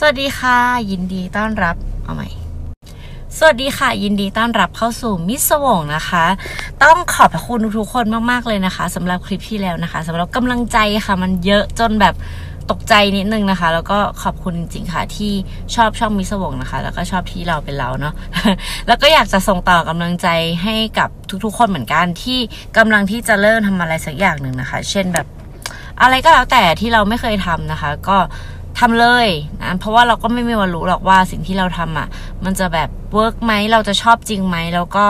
สวัสดีค่ะ ยินดีต้อนรับเอาใหม่สวัสดีค่ะ ยินดีต้อนรับเข้าสู่มิสวงนะคะ ต้องขอบพระคุณทุกคนมากๆเลยนะคะสำหรับคลิปที่แล้วนะคะสำหรับกำลังใจค่ะ มันเยอะจนแบบตกใจนิดนึงนะคะ แล้วก็ขอบคุณจริงๆค่ะที่ชอบช่องมิสวงนะคะ แล้วก็ชอบที่เราเป็นเราเนาะแล้วก็อยากจะส่งต่อกำลังใจให้กับทุกๆ คนเหมือนกันที่กำลังที่จะเริ่มทำอะไรสักอย่างหนึ่งนะคะ เช่นแบบ อะไรก็แล้วแต่ที่เราไม่เคยทำนะคะ ก็ ทำเลยนะเพราะว่าเราก็ไม่มีวันรู้หรอกว่าสิ่งที่เราทำอะ มันจะแบบเวิร์กไหมเราจะชอบจริงไหมแล้วก็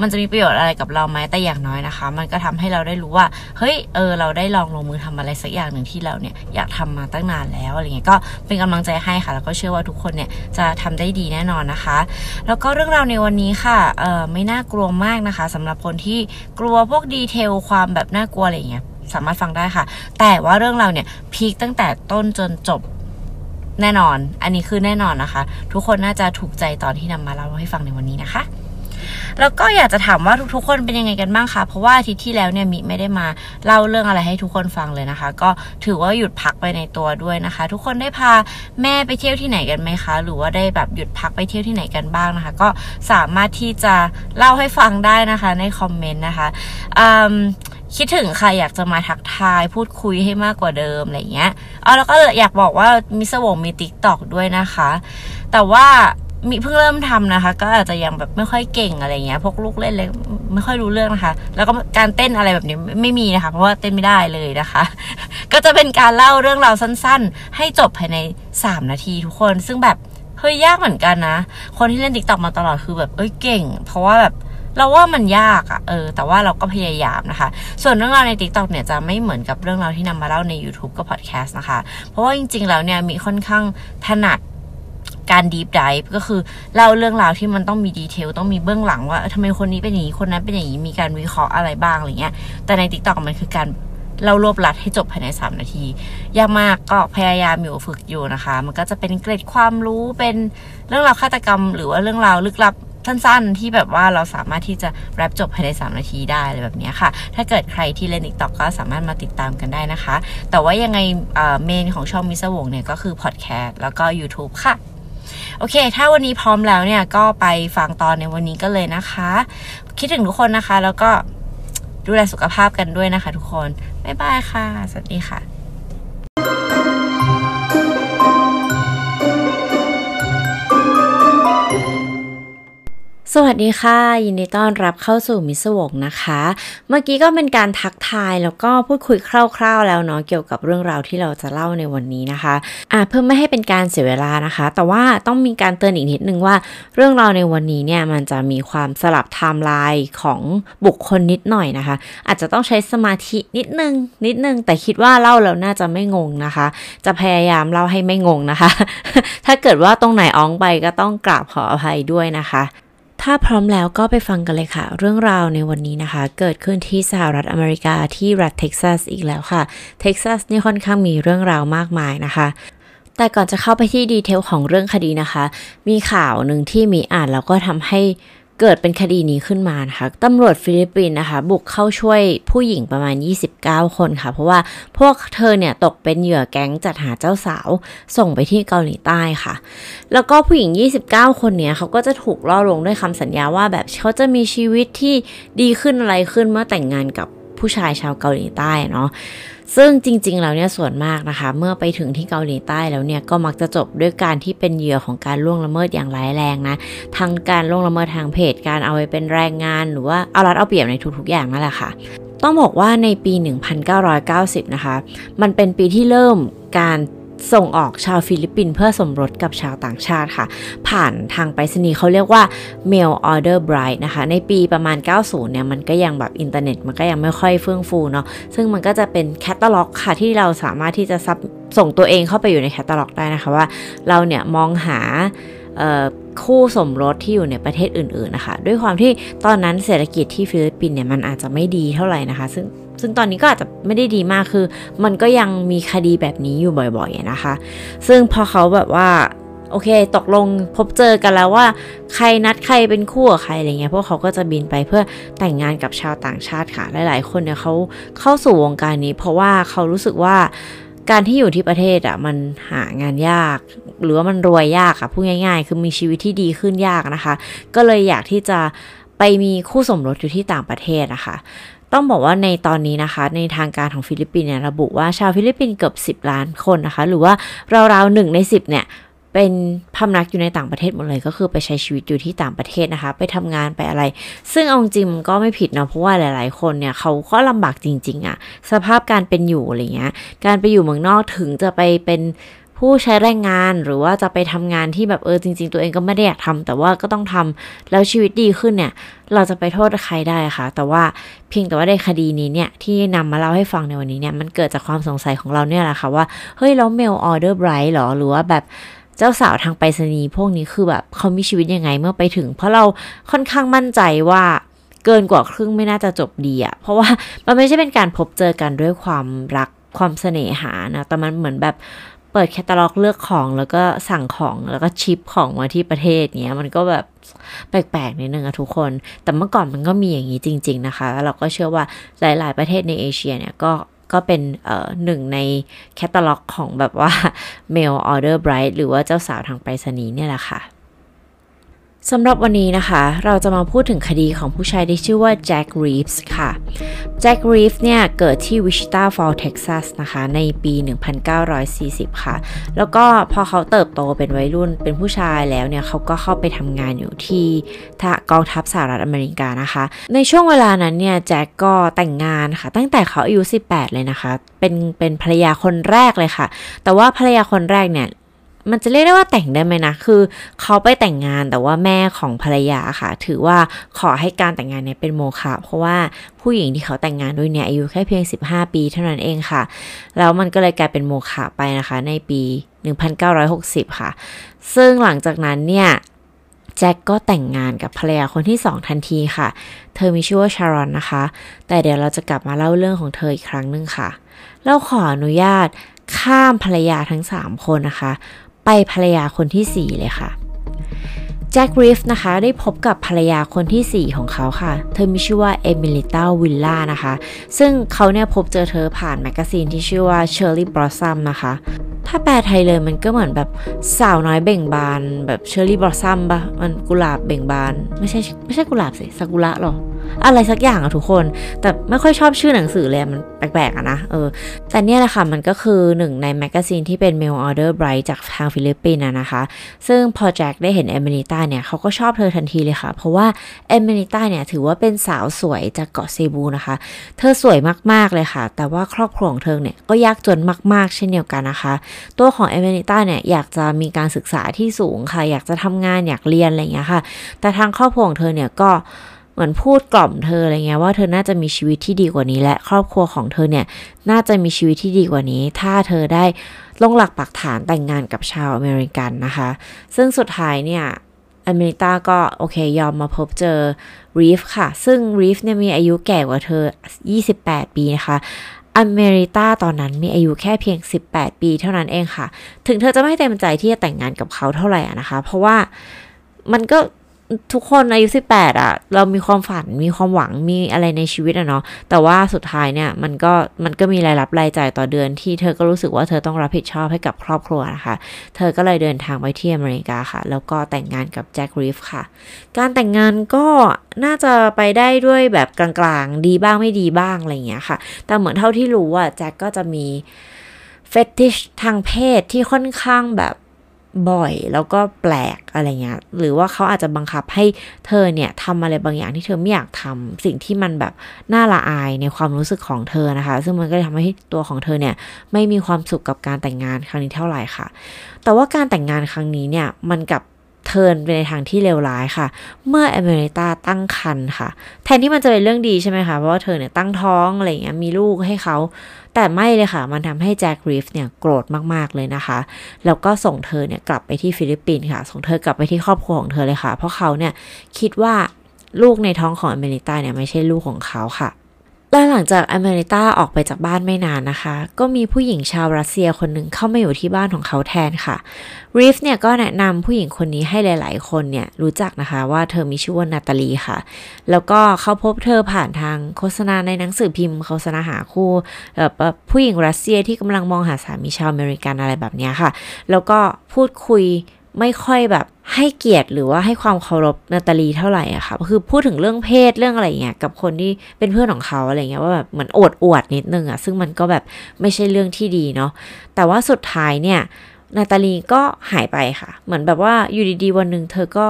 มันจะมีประโยชน์อะไรกับเราไหมแต่อย่างน้อยนะคะ มันก็ทำให้เราได้รู้ว่า เฮ้ยเออเราได้ลองลงมือทำอะไรสักอย่างหนึ่งที่เราเนี่ยอยากทำมาตั้งนานแล้วอะไรเงี้ยก็เป็นกำลังใจให้ค่ะ แล้วก็เชื่อว่าทุกคนเนี่ยจะทำได้ดีแน่นอนนะคะ แล้วก็เรื่องราวในวันนี้ค่ะเออไม่น่ากลัวมากนะคะสำหรับคนที่กลัวพวกดีเทลความแบบน่ากลัวอะไรเงี้ยสามารถฟังได้ค่ะ แต่ว่าเรื่องเราเนี่ยพีคตั้งแต่ต้นจนจบ แน่นอน อันนี้คือแน่นอนนะคะ ทุกคนน่าจะถูกใจตอนที่นำมาเล่าให้ฟังในวันนี้นะคะ แล้วก็อยากจะถามว่าทุกๆ คนเป็นยังไงกันบ้างคะ เพราะว่าอาทิตย์ที่แล้วเนี่ยมิไม่ได้มาเล่าเรื่องอะไรให้ทุกคนฟังเลยนะคะ ก็ถือว่าหยุดพักไปในตัวด้วยนะคะ ทุกคนได้พาแม่ไปเที่ยวที่ไหนกันไหมคะ หรือว่าได้แบบหยุดพักไปเที่ยวที่ไหนกันบ้างนะคะ ก็สามารถที่จะเล่าให้ฟังได้นะคะในคอมเมนต์นะคะอืม คิดถึงใครอยากจะมาทักทายพูดคุยให้มากกว่าเดิมอะไรเงี้ยเอาแล้วก็อยากบอกว่ามิสวงมีติ๊กตอกด้วยนะคะ แต่ว่ามีเพิ่งเริ่มทำนะคะ ก็อาจจะยังแบบไม่ค่อยเก่งอะไรเงี้ยพวกลูกเล่นเลยไม่ค่อยรู้เรื่องนะคะ แล้วก็การเต้นอะไรแบบนี้ไม่มีนะคะ เพราะว่าเต้นไม่ได้เลยนะคะ ก็จะเป็นการเล่าเรื่องราวสั้นๆ ให้จบภายใน 3 นาทีทุกคน ซึ่งแบบเฮ้ยยากเหมือนกันนะ คนที่เล่นติ๊กต็อกมาตลอดคือแบบเอ้ยเก่ง เพราะว่าแบบ เราว่ามันยากอะเออ แต่ว่าเราก็พยายามนะคะ ส่วนเรื่องราวใน TikTok เนี่ยจะไม่เหมือนกับเรื่องราวที่นำมาเล่าใน YouTube กับ Podcast นะคะ เพราะว่าจริง ๆ แล้วเนี่ยมีค่อนข้างถนัดการ deep dive ก็คือเล่าเรื่องราวที่มันต้องมีดีเทลต้องมีเบื้องหลังว่าทำไมคนนี้เป็นอย่างนี้คนนั้นเป็นอย่างนี้มีการวิเคราะห์อะไรบ้างอะไรเงี้ย แต่ใน TikTok มันคือการเล่ารวบลัดให้จบภายใน 3 นาที ยากมากก็พยายามอยู่ฝึกอยู่นะคะ มันก็จะเป็นเกร็ดความรู้เป็นเรื่องราวฆาตกรรม หรือว่าเรื่องราวลึกลับ สั้นๆ ที่แบบว่าเราสามารถที่จะแรปจบภายใน 3 นาทีได้อะไรแบบนี้ค่ะ ถ้าเกิดใครที่เล่นติ๊กต็อกก็สามารถมาติดตามกันได้นะคะ แต่ว่ายังไงเมนของช่องมิสวงเนี่ยก็คือพอดแคสต์แล้วก็ YouTube ค่ะโอเค ถ้าวันนี้พร้อมแล้วเนี่ยก็ไปฟังตอนในวันนี้กันเลยนะคะ คิดถึงทุกคนนะคะ แล้วก็ดูแลสุขภาพกันด้วยนะคะทุกคน บ๊ายบายค่ะ สวัสดีค่ะ สวัสดีค่ะ ยินดีต้อนรับเข้าสู่มิสวงนะคะ เมื่อกี้ก็เป็นการทักทายแล้วก็พูดคุยคร่าว ๆ แล้วเนาะเกี่ยวกับเรื่องราวที่เราจะเล่าในวันนี้นะคะอ่าเพื่อไม่ให้เป็นการเสียเวลานะคะ แต่ว่าต้องมีการเตือนอีกนิดนึงว่า เรื่องราวในวันนี้เนี่ยมันจะมีความสลับไทม์ไลน์ของบุคคลนิดหน่อยนะคะ อาจจะต้องใช้สมาธินิดนึงนิดนึง แต่คิดว่าเล่าแล้วน่าจะไม่งงนะคะ จะพยายามเล่าให้ไม่งงนะคะ ถ้าเกิดว่าตรงไหนอ๊องไปก็ต้องกราบขออภัยด้วยนะคะ ถ้าพร้อมแล้วก็ไปฟังกันเลยค่ะ เรื่องราวในวันนี้นะคะ เกิดขึ้นที่สหรัฐอเมริกาที่รัฐเท็กซัสอีกแล้วค่ะ เท็กซัสนี่ค่อนข้างมีเรื่องราวมากมายนะคะแต่ก่อนจะเข้าไปที่ detail ของเรื่องคดีนะคะ มีข่าวหนึ่งที่มีอ่านแล้วก็ทำให้ เกิดเป็นคดีนี้ขึ้นมานะคะตำรวจฟิลิปปินส์นะคะ บุกเข้าช่วยผู้หญิงประมาณ 29 คนค่ะ เพราะว่าพวกเธอเนี่ยตกเป็นเหยื่อแก๊งจัดหาเจ้าสาว ส่งไปที่เกาหลีใต้ค่ะ แล้วก็ผู้หญิง 29 คนเนี้ยเขาก็จะถูกล่อลวงด้วยคำสัญญาว่าแบบเขาจะมีชีวิตที่ดีขึ้นอะไรขึ้นเมื่อแต่งงานกับ ผู้ชายชาวเกาหลีใต้เนาะซึ่งจริงๆแล้วเนี่ยส่วนมากนะคะ เมื่อไปถึงที่เกาหลีใต้แล้วเนี่ยก็มักจะจบด้วยการที่เป็นเหยื่อของการล่วงละเมิดอย่างร้ายแรงนะทั้งการล่วงละเมิดทางเพศการเอาไปเป็นแรงงานหรือว่าเอารัดเอาเปรียบในทุกๆอย่างนั่นแหละค่ะต้องบอกว่าในปี 1990 นะคะ มันเป็นปีที่เริ่มการ ส่งออกชาวฟิลิปปินส์เพื่อสมรสกับชาวต่างชาติค่ะ ผ่านทางไปรษณีย์เขาเรียกว่า mail order bride นะคะ ในปีประมาณ 90 เนี่ย มันก็ยังแบบอินเทอร์เน็ต มันก็ยังไม่ค่อยเฟื่องฟูเนาะซึ่งมันก็จะเป็นแคตตาล็อกค่ะ ที่เราสามารถที่จะ sub ส่งตัวเองเข้าไปอยู่ในแคตตาล็อกได้นะคะว่าเราเนี่ยมองหาคู่สมรสที่อยู่ในประเทศอื่นๆนะคะ ด้วยความที่ตอนนั้นเศรษฐกิจที่ฟิลิปปินส์เนี่ยมันอาจจะไม่ดีเท่าไหร่นะคะ ซึ่ง ซึ่งตอนนี้ก็อาจจะไม่ได้ดีมากคือ มันก็ยังมีคดีแบบนี้อยู่บ่อยๆนะคะ ซึ่งพอเขาแบบว่าโอเค ตกลงพบเจอกันแล้วว่า ใครนัดใครเป็นคู่กับใครอะไรเงี้ยพวกเขาก็จะบินไปเพื่อแต่งงานกับชาวต่างชาติค่ะ หลาย ๆ คนเนี่ยเขาเข้าสู่วงการนี้ เพราะว่าเขารู้สึกว่าการที่อยู่ที่ประเทศอะ่ะมันหางานยาก หรือว่ามันรวยยากอะพูดง่าย ๆ คือมีชีวิตที่ดีขึ้นยากนะคะ ก็เลยอยากที่จะไปมีคู่สมรสอยู่ที่ต่างประเทศนะคะ ต้องบอกว่าในตอนนี้นะคะ ในทางการของฟิลิปปินส์เนี่ยระบุว่าชาวฟิลิปปินส์เกือบ 10 ล้านคนนะคะ หรือว่าราวๆหนึ่งใน 10 เนี่ยเป็นพำนักอยู่ในต่างประเทศหมดเลย ก็คือไปใช้ชีวิตอยู่ที่ต่างประเทศนะคะ ไปทำงานไปอะไร ซึ่งเอาจริงก็ไม่ผิดเนาะเพราะว่าหลาย ๆ คนเนี่ยเขาก็ลำบากจริง ๆอะสภาพการเป็นอยู่อะไรเงี้ยการไปอยู่เมืองนอกถึงจะไปเป็น ผู้ใช้แรงงานหรือว่าจะไปทำงานที่แบบเออจริง ๆ ตัวเองก็ไม่ได้อยากทำแต่ว่าก็ต้องทำแล้วชีวิตดีขึ้นเนี่ย เราจะไปโทษใครได้คะแต่ว่าเพียงแต่ว่าในคดีนี้เนี่ยที่นำมาเล่าให้ฟังในวันนี้เนี่ยมันเกิดจากความสงสัยของเราเนี่ยแหละค่ะว่าเฮ้ยแล้วเมลออเดอร์ไบรท์หรอหรือว่าแบบเจ้าสาวทางไปรษณีย์พวกนี้คือแบบเขามีชีวิตยังไงเมื่อไปถึง เพราะเราค่อนข้างมั่นใจว่าเกินกว่าครึ่งไม่น่าจะจบดีอะเพราะว่ามันไม่ใช่เป็นการพบเจอกันด้วยความรักความเสน่หานะแต่มันเหมือนแบบ เปิดแคตตาล็อกเลือกของแล้วก็สั่งของแล้วก็ชิปของมาที่ประเทศเนี้ยมันก็แบบแปลกๆนิดนึงอะทุกคน แต่เมื่อก่อนมันก็มีอย่างนี้จริง ๆนะคะแล้วเราก็เชื่อว่าหลาย ๆ ประเทศในเอเชียเนี่ยก็ก็เป็นเอ่อหนึ่งในแคตตาล็อกของแบบว่า Mail Order Bride หรือว่าเจ้าสาวทางไปรษณีย์เนี่ยแหละค่ะ สำหรับวันนี้นะคะ เราจะมาพูดถึงคดีของผู้ชายที่ชื่อว่าแจ็ครีฟส์ค่ะแจ็ครีฟส์เนี่ย เกิดที่วิชิตาฟอลเท็กซัสนะคะ ในปี 1940 ค่ะ แล้วก็พอเขาเติบโตเป็นวัยรุ่นเป็นผู้ชายแล้วเนี่ย เขาก็เข้าไปทำงานอยู่ที่กองทัพสหรัฐอเมริกานะคะ ในช่วงเวลานั้นเนี่ย แจ็คก็แต่งงานค่ะ ตั้งแต่เขาอายุ 18 เลยนะคะ เป็นเป็นภรรยาคนแรกเลยค่ะ แต่ว่าภรรยาคนแรกเนี่ย มันจะเรียกได้ว่าแต่งได้ไหมนะ คือเขาไปแต่งงานแต่ว่าแม่ของภรรยาค่ะ ถือว่าขอให้การแต่งงานเนี่ยเป็นโมฆะเพราะว่าผู้หญิงที่เขาแต่งงานด้วยเนี่ยอายุแค่เพียง 15 ปีเท่านั้นเองค่ะ แล้วมันก็เลยกลายเป็นโมฆะไปนะคะ ในปี 1960 ค่ะ ซึ่งหลังจากนั้นเนี่ยแจ็คก็แต่งงานกับภรรยาคนที่สองทันทีค่ะ เธอมีชื่อว่าชารอนนะคะ แต่เดี๋ยวเราจะกลับมาเล่าเรื่องของเธออีกครั้งหนึ่งค่ะ เราขออนุญาตข้ามภรรยาทั้ง 3 คนนะคะ ภรรยาคนที่ 4 เลยค่ะ แจ็คริฟนะคะได้พบกับภรรยาคนที่ 4 ของเขาค่ะ เธอมีชื่อว่าเอมิลิต้าวิลล่านะคะ ซึ่งเขาเนี่ยพบเจอเธอผ่านแมกกาซีนที่ชื่อว่า Cherry Blossom นะคะถ้าแปลไทยเลยมันก็เหมือนแบบสาวน้อยเบ่งบาน แบบ Cherry Blossom ปะมันกุหลาบเบ่งบาน ไม่ใช่ไม่ใช่กุหลาบสิซากุระหรอ อะไรสักอย่างอะทุกคน แต่ไม่ค่อยชอบชื่อหนังสือเลยมันแปลกๆอะนะเออแต่เนี่ยแหละค่ะมันก็คือหนึ่งในแมกกาซีนที่เป็น Mail Order Bride จากทางฟิลิปปินส์นะคะ ซึ่งพอแจ็คได้เห็นเอมิลิต้าเนี่ยเขาก็ชอบเธอทันทีเลยค่ะ เพราะว่าเอมิลิต้าเนี่ยถือว่าเป็นสาวสวยจากเกาะเซบูนะคะ เธอสวยมากๆเลยค่ะ แต่ว่าครอบครัวของเธอเนี่ยก็ยากจนมากๆ เช่นเดียวกันนะคะ ตัวของเอมิลิต้าเนี่ยอยากจะมีการศึกษาที่สูงค่ะ อยากจะทำงานอยากเรียนอะไรอย่างเงี้ยค่ะ แต่ทางครอบครัวของเธอเนี่ยก็เหมือนพูดกล่อมเธออะไรเงี้ยว่าเธอน่าจะมีชีวิตที่ดีกว่านี้ และครอบครัวของเธอเนี่ยน่าจะมีชีวิตที่ดีกว่านี้ ถ้าเธอได้ลงหลักปักฐานแต่งงานกับชาวอเมริกันนะคะ ซึ่งสุดท้ายเนี่ย อเมริกาก็โอเคยอมมาพบเจอรีฟค่ะ ซึ่งรีฟเนี่ยมีอายุแก่กว่าเธอ 28 ปีนะคะอเมริกาตอนนั้นมีอายุแค่เพียง 18 ปีเท่านั้นเองค่ะ ถึงเธอจะไม่เต็มใจที่จะแต่งงานกับเขาเท่าไหร่นะคะ เพราะว่ามันก็ ทุกคนอายุสิบแปดอะเรามีความฝันมีความหวังมีอะไรในชีวิตอะเนาะแต่ว่าสุดท้ายเนี่ยมันก็มันก็มีรายรับรายจ่ายต่อเดือนที่เธอก็รู้สึกว่าเธอต้องรับผิดชอบให้กับครอบครัวนะคะ เธอก็เลยเดินทางไปที่อเมริกาค่ะ แล้วก็แต่งงานกับแจ็ครีฟค่ะ การแต่งงานก็น่าจะไปได้ด้วยแบบกลางๆ ดีบ้างไม่ดีบ้างอะไรอย่างเงี้ยค่ะ แต่เหมือนเท่าที่รู้อะแจ็คก็จะมีเฟติชทางเพศที่ค่อนข้างแบบ บ่อยแล้วก็แปลกอะไรเงี้ยหรือว่าเขาอาจจะบังคับให้เธอเนี่ยทำอะไรบางอย่างที่เธอไม่อยากทำสิ่งที่มันแบบน่าละอายในความรู้สึกของเธอนะคะ ซึ่งมันก็ทำให้ตัวของเธอเนี่ยไม่มีความสุขกับการแต่งงานครั้งนี้เท่าไหร่ค่ะ แต่ว่าการแต่งงานครั้งนี้เนี่ยมันกลับ turn ไปในทางที่เลวร้ายค่ะ เมื่อเอมิลิต้าตั้งครรภ์ค่ะ แทนที่มันจะเป็นเรื่องดีใช่ไหมคะ เพราะว่าเธอเนี่ยตั้งท้องอะไรเงี้ยมีลูกให้เขา แต่ไม่เลยค่ะ มันทำให้แจ็ครีฟเนี่ยโกรธมากๆเลยนะคะ แล้วก็ส่งเธอเนี่ยกลับไปที่ฟิลิปปินส์ค่ะ ส่งเธอกลับไปที่ครอบครัวของเธอเลยค่ะ เพราะเขาเนี่ยคิดว่าลูกในท้องของเอมิลิต้าเนี่ยไม่ใช่ลูกของเขาค่ะ และหลังจากเอมิลิต้าออกไปจากบ้านไม่นานนะคะ ก็มีผู้หญิงชาวรัสเซียคนหนึ่งเข้ามาอยู่ที่บ้านของเขาแทนค่ะรีฟเนี่ยก็แนะนำผู้หญิงคนนี้ให้หลาย ๆ คนเนี่ยรู้จักนะคะว่าเธอมีชื่อว่านาตาลีค่ะ แล้วก็เขาพบเธอผ่านทางโฆษณาในหนังสือพิมพ์โฆษณาหาคู่แบบผู้หญิงรัสเซียที่กำลังมองหาสามีชาวอเมริกันอะไรแบบนี้ค่ะ แล้วก็พูดคุย ไม่ค่อยแบบให้เกียรติหรือว่าให้ความเคารพนาตาลีเท่าไหร่อะค่ะคือพูดถึงเรื่องเพศเรื่องอะไรเงี้ยกับคนที่เป็นเพื่อนของเขาอะไรเงี้ยว่าแบบเหมือนอวดอวดนิดนึงอะซึ่งมันก็แบบไม่ใช่เรื่องที่ดีเนาะแต่ว่าสุดท้ายเนี่ยนาตาลีก็หายไปค่ะ เหมือนแบบว่าอยู่ดีๆ วันหนึ่งเธอก็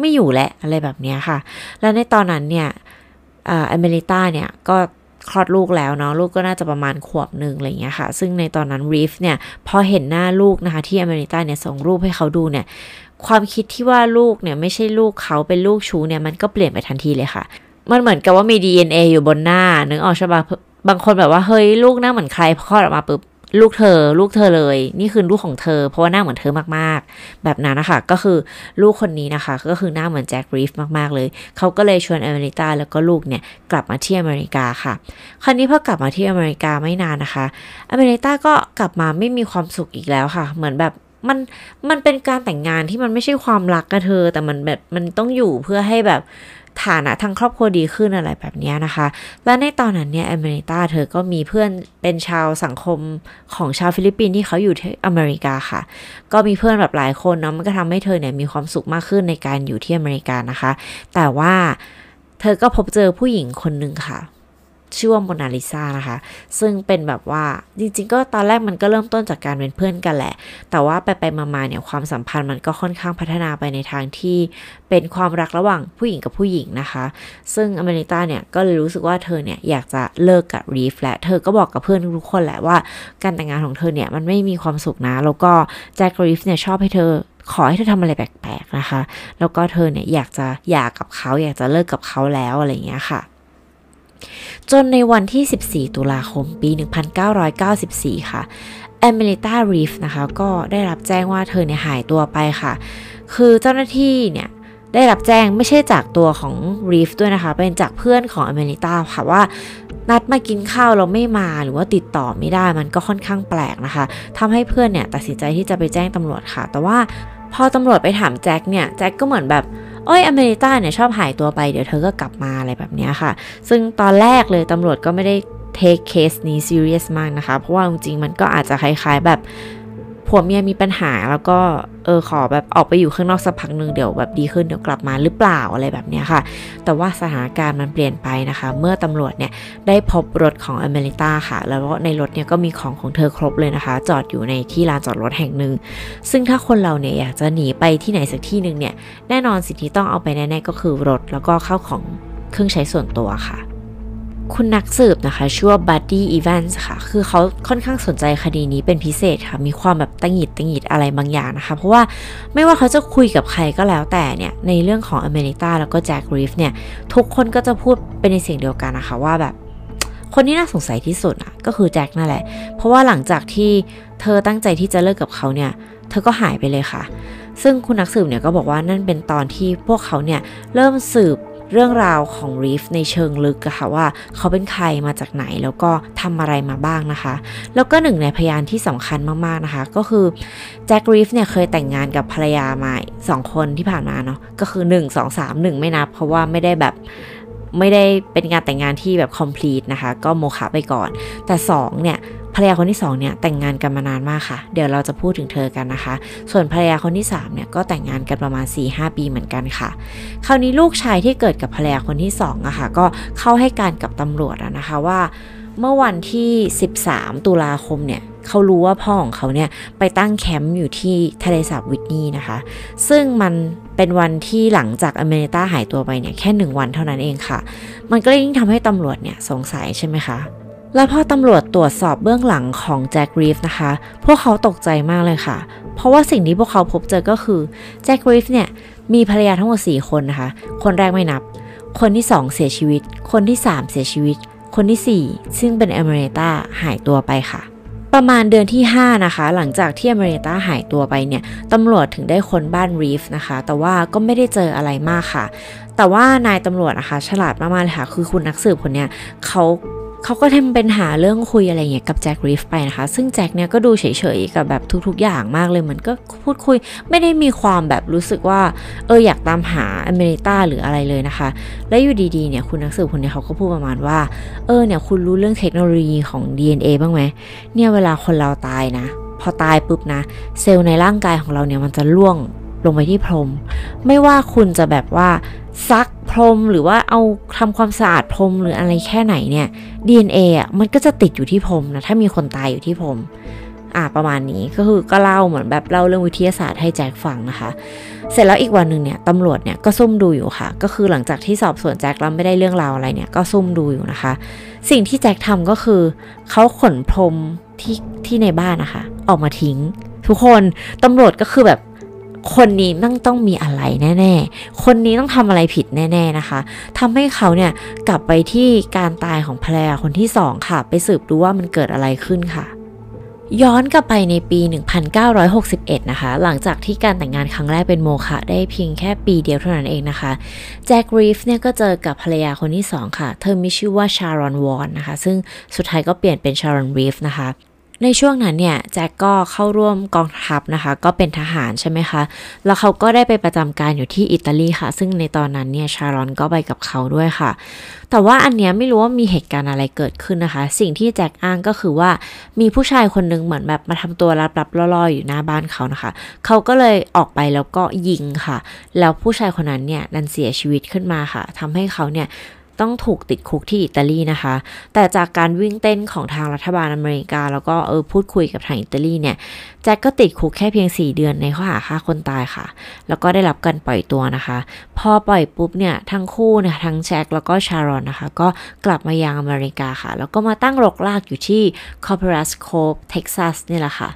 ไม่อยู่แหละอะไรแบบนี้ค่ะ แล้วในตอนนั้นเนี่ยอเมริกาเนี่ยก็ คลอดลูกแล้วเนาะลูกก็น่าจะประมาณขวบหนึ่งอะไรเงี้ยค่ะ ซึ่งในตอนนั้นรีฟเนี่ยพอเห็นหน้าลูกนะคะที่อเมริกาเนี่ยส่งรูปให้เขาดูเนี่ยความคิดที่ว่าลูกเนี่ยไม่ใช่ลูกเขาเป็นลูกชูเนี่ยมันก็เปลี่ยนไปทันทีเลยค่ะ มันเหมือนกับว่ามี DNA อยู่บนหน้านึกออกใช่ปะบางคนแบบว่าเฮ้ยลูกหน้าเหมือนใครพอคลอดออกมาปุ๊บ ลูกเธอ ลูกเธอเลย นี่คือลูกของเธอ เพราะว่าหน้าเหมือนเธอมากๆ แบบนั้นนะคะ ก็คือลูกคนนี้นะคะ ก็คือหน้าเหมือนแจ็ครีฟมากๆเลย เขาก็เลยชวนอเมริกาแล้วก็ลูกเนี่ยกลับมาที่อเมริกาค่ะ ครั้นี้พอกลับมาที่อเมริกาไม่นานนะคะ อเมริกาก็กลับมาไม่มีความสุขอีกแล้วค่ะ เหมือนแบบมันมันเป็นการแต่งงานที่มันไม่ใช่ความรักกับเธอ แต่มันแบบมันต้องอยู่เพื่อให้แบบ ฐานะทางครอบครัวดีขึ้นอะไรแบบนี้นะคะ และในตอนนั้นเนี่ยเอมิลิต้าเธอก็มีเพื่อนเป็นชาวสังคมของชาวฟิลิปปินส์ที่เขาอยู่ที่อเมริกาค่ะ ก็มีเพื่อนแบบหลายคนเนาะมันก็ทำให้เธอเนี่ยมีความสุขมากขึ้นในการอยู่ที่อเมริกานะคะ แต่ว่าเธอก็พบเจอผู้หญิงคนหนึ่งค่ะ ชื่อว่าโมนาลิซานะคะ ซึ่งเป็นแบบว่าจริงๆ ก็ตอนแรกมันก็เริ่มต้นจากการเป็นเพื่อนกันแหละ แต่ว่าไปไปมาๆเนี่ยความสัมพันธ์มันก็ค่อนข้างพัฒนาไปในทางที่เป็นความรักระหว่างผู้หญิงกับผู้หญิงนะคะ ซึ่งเอมิลิต้าเนี่ยก็เลยรู้สึกว่าเธอเนี่ยอยากจะเลิกกับรีฟและเธอก็บอกกับเพื่อนทุกคนแหละว่า การแต่งงานของเธอเนี่ยมันไม่มีความสุขนะ แล้วก็แจ็ครีฟเนี่ยชอบให้เธอขอให้เธอทำอะไรแปลกๆนะคะ แล้วก็เธอเนี่ยอยากจะหย่ากับเขาอยากจะเลิกกับเขาแล้วอะไรอย่างเงี้ยค่ะ จนในวันที่ 14 ตุลาคมปี 1994 ค่ะเอมิลิต้ารีฟนะคะ ก็ได้รับแจ้งว่าเธอเนี่ยหายตัวไปค่ะ คือเจ้าหน้าที่เนี่ยได้รับแจ้งไม่ใช่จากตัวของรีฟด้วยนะคะ เป็นจากเพื่อนของอเมริตาค่ะว่า นัดมากินข้าวเราไม่มาหรือว่าติดต่อไม่ได้มันก็ค่อนข้างแปลกนะคะทำให้เพื่อนเนี่ยตัดสินใจที่จะไปแจ้งตำรวจค่ะ แต่ว่าพอตำรวจไปถามแจ็คเนี่ยแจ็คก็เหมือนแบบ โอ้ยอเมริกาเนี่ยชอบหายตัวไปเดี๋ยวเธอก็กลับมาอะไรแบบนี้ค่ะ ซึ่งตอนแรกเลยตำรวจก็ไม่ได้เทคเคสนี้ซีเรียสมากนะคะ เพราะว่าจริงๆมันก็อาจจะคล้ายๆแบบ ผัวเมียมีปัญหาแล้วก็เออขอแบบออกไปอยู่ข้างนอกสักพักหนึ่งเดี๋ยวแบบดีขึ้นเดี๋ยวกลับมาหรือเปล่าอะไรแบบนี้ค่ะ แต่ว่าสถานการณ์มันเปลี่ยนไปนะคะ เมื่อตำรวจเนี่ยได้พบรถของเอมิลิต้าค่ะ แล้วก็ในรถเนี่ยก็มีของของเธอครบเลยนะคะ จอดอยู่ในที่ลานจอดรถแห่งหนึ่ง ซึ่งถ้าคนเราเนี่ยอยากจะหนีไปที่ไหนสักที่หนึ่งเนี่ยแน่นอนสิ่งที่ต้องเอาไปแน่ๆก็คือรถแล้วก็ข้าวของเครื่องใช้ส่วนตัวค่ะ คุณนักสืบนะคะชื่อว่าบัดดี้อีแวนส์ค่ะ คือเขาค่อนข้างสนใจคดีนี้เป็นพิเศษค่ะ มีความแบบตังหิดตังหิดอะไรบางอย่างนะคะ เพราะว่าไม่ว่าเขาจะคุยกับใครก็แล้วแต่เนี่ย ในเรื่องของอเมริกาแล้วก็แจ็ครีฟเนี่ย ทุกคนก็จะพูดเป็นในเสียงเดียวกันนะคะว่าแบบ คนที่น่าสงสัยที่สุดอะก็คือแจ็คนั่นแหละ เพราะว่าหลังจากที่เธอตั้งใจที่จะเลิกกับเขาเนี่ย เธอก็หายไปเลยค่ะ ซึ่งคุณนักสืบเนี่ยก็บอกว่านั่นเป็นตอนที่พวกเขาเนี่ยเริ่มสืบ เรื่องราวของรีฟในเชิงลึกอะค่ะว่าเขาเป็นใครมาจากไหนแล้วก็ทำอะไรมาบ้างนะคะ แล้วก็หนึ่งในพยานที่สำคัญมากๆนะคะ ก็คือแจ็ครีฟเนี่ยเคยแต่งงานกับภรรยามาสองคนที่ผ่านมาเนาะก็คือ 1 2 3 1 ไม่นับ เพราะว่าไม่ได้แบบไม่ได้เป็นงานแต่งงานที่แบบ complete นะคะ ก็โมฆะไปก่อน แต่ 2 เนี่ย ภรรยาคนที่2เนี่ยแต่งงานกันมานานมากค่ะ เดี๋ยวเราจะพูดถึงเธอกันนะคะ ส่วนภรรยาคนที่3เนี่ยก็แต่งงานกันประมาณ 4-5 ปีเหมือนกันค่ะ คราวนี้ลูกชายที่เกิดกับภรรยาคนที่2อะค่ะก็เข้าให้การกับตำรวจนะคะว่าเมื่อวันที่ 13 ตุลาคมเนี่ยเขารู้ว่าพ่อของเขาเนี่ยไปตั้งแคมป์อยู่ที่ทะเลสาบวิทนีนะคะ ซึ่งมันเป็นวันที่หลังจากอเมริกาหายตัวไปเนี่ยแค่หนึ่งวันเท่านั้นเองค่ะ มันก็เลยยิ่งทำให้ตำรวจเนี่ยสงสัยใช่ไหมคะ และพอตำรวจตรวจสอบเบื้องหลังของแจ็ครีฟนะคะ พวกเขาตกใจมากเลยค่ะ เพราะว่าสิ่งที่พวกเขาพบเจอก็คือแจ็ครีฟเนี่ยมีภรรยาทั้งหมด 4 คนนะคะ คนแรกไม่นับ คนที่ 2 เสียชีวิต คนที่ 3 เสียชีวิต คนที่ 4 ซึ่งเป็นเอเมเริกาหายตัวไปค่ะ ประมาณเดือนที่ 5 นะคะ หลังจากที่เอเมริตาหายตัวไปเนี่ยตำรวจถึงได้ค้นบ้านรีฟนะคะ แต่ว่าก็ไม่ได้เจออะไรมากค่ะ แต่ว่านายตำรวจนะคะ ฉลาดมากๆเลยค่ะ คือคุณนักสืบคนเนี้ยเขา เขาก็ทำเป็นหาเรื่องคุยอะไรเงี้ยกับแจ็ครีฟไปนะคะ ซึ่งแจ็คเนี่ยก็ดูเฉยๆกับแบบทุกๆอย่างมากเลยมือนก็พูดคุยไม่ได้มีความแบบรู้สึกว่า เอออยากตามหาอเมริกาหรืออะไรเลยนะคะ และอยู่ดีๆเนี่ยคุณนักสืบคนนี้เขาก็พูดประมาณว่า เออเนี่ยคุณรู้เรื่องเทคโนโลยีของ DNA บ้างไหมเนี่ยเวลาคนเราตายนะ พอตายปุ๊บนะ เซลล์ในร่างกายของเราเนี่ยมันจะล่วง ลงไปที่พรม ไม่ว่าคุณจะแบบว่าซักพรมหรือว่าเอาทำความสะอาดพรมหรืออะไรแค่ไหนเนี่ย DNA อะมันก็จะติดอยู่ที่พรมนะถ้ามีคนตายอยู่ที่พรมอ่าประมาณนี้ก็คือก็เล่าเหมือนแบบเล่าเรื่องวิทยาศาสตร์ให้แจ็คฟังนะคะ เสร็จแล้วอีกวันหนึ่งเนี่ยตำรวจเนี่ยก็ซุ่มดูอยู่ค่ะ ก็คือหลังจากที่สอบสวนแจ็คแล้วไม่ได้เรื่องราวอะไรเนี่ยก็ซุ่มดูอยู่นะคะ สิ่งที่แจ็คทำก็คือเขาขนพรมที่ที่ในบ้านนะคะ ออกมาทิ้ง ทุกคนตำรวจก็คือแบบ คนนี้ต้องต้องมีอะไรแน่ ๆ คนนี้ต้องทำอะไรผิดแน่ ๆนะคะทำให้เขาเนี่ยกลับไปที่การตายของภรรยาคนที่สองค่ะ ไปสืบดูว่ามันเกิดอะไรขึ้นค่ะย้อนกลับไปในปี 1961 นะคะ หลังจากที่การแต่งงานครั้งแรกเป็นโมฆะได้เพียงแค่ปีเดียวเท่านั้นเองนะคะ แจ็ครีฟเนี่ยก็เจอกับภรรยาคนที่สองค่ะ เธอมีชื่อว่าชารอนวอนนะคะ ซึ่งสุดท้ายก็เปลี่ยนเป็นชารอนรีฟนะคะ ในช่วงนั้นเนี่ยแจ็คก็เข้าร่วมกองทัพนะคะ ก็เป็นทหารใช่ไหมคะ แล้วเขาก็ได้ไปประจำการอยู่ที่อิตาลีค่ะ ซึ่งในตอนนั้นเนี่ยชารอนก็ไปกับเขาด้วยค่ะ แต่ว่าอันเนี้ยไม่รู้ว่ามีเหตุการณ์อะไรเกิดขึ้นนะคะ สิ่งที่แจ็คอ้างก็คือว่ามีผู้ชายคนนึงเหมือนแบบมาทำตัวรับๆล่อๆอยู่หน้าบ้านเขานะคะ เขาก็เลยออกไปแล้วก็ยิงค่ะ แล้วผู้ชายคนนั้นเนี่ยนันเสียชีวิตขึ้นมาค่ะทำให้เขาเนี่ย ต้องถูกติดคุกที่อิตาลีนะคะ แต่จากการวิ่งเต้นของทางรัฐบาลอเมริกา แล้วก็เออพูดคุยกับทางอิตาลีเนี่ยแจ็คก็ติดคุกแค่เพียง 4 เดือนในข้อหาฆ่าคนตายค่ะ แล้วก็ได้รับการปล่อยตัวนะคะ พอปล่อยปุ๊บเนี่ยทั้งคู่เนี่ยทั้งแจ็คแล้วก็ชารอนนะคะ ก็กลับมายังอเมริกาค่ะ แล้วก็มาตั้งรกรากอยู่ที่คอปเปอรัสโคฟเท็กซัสนี่แหละค่ะ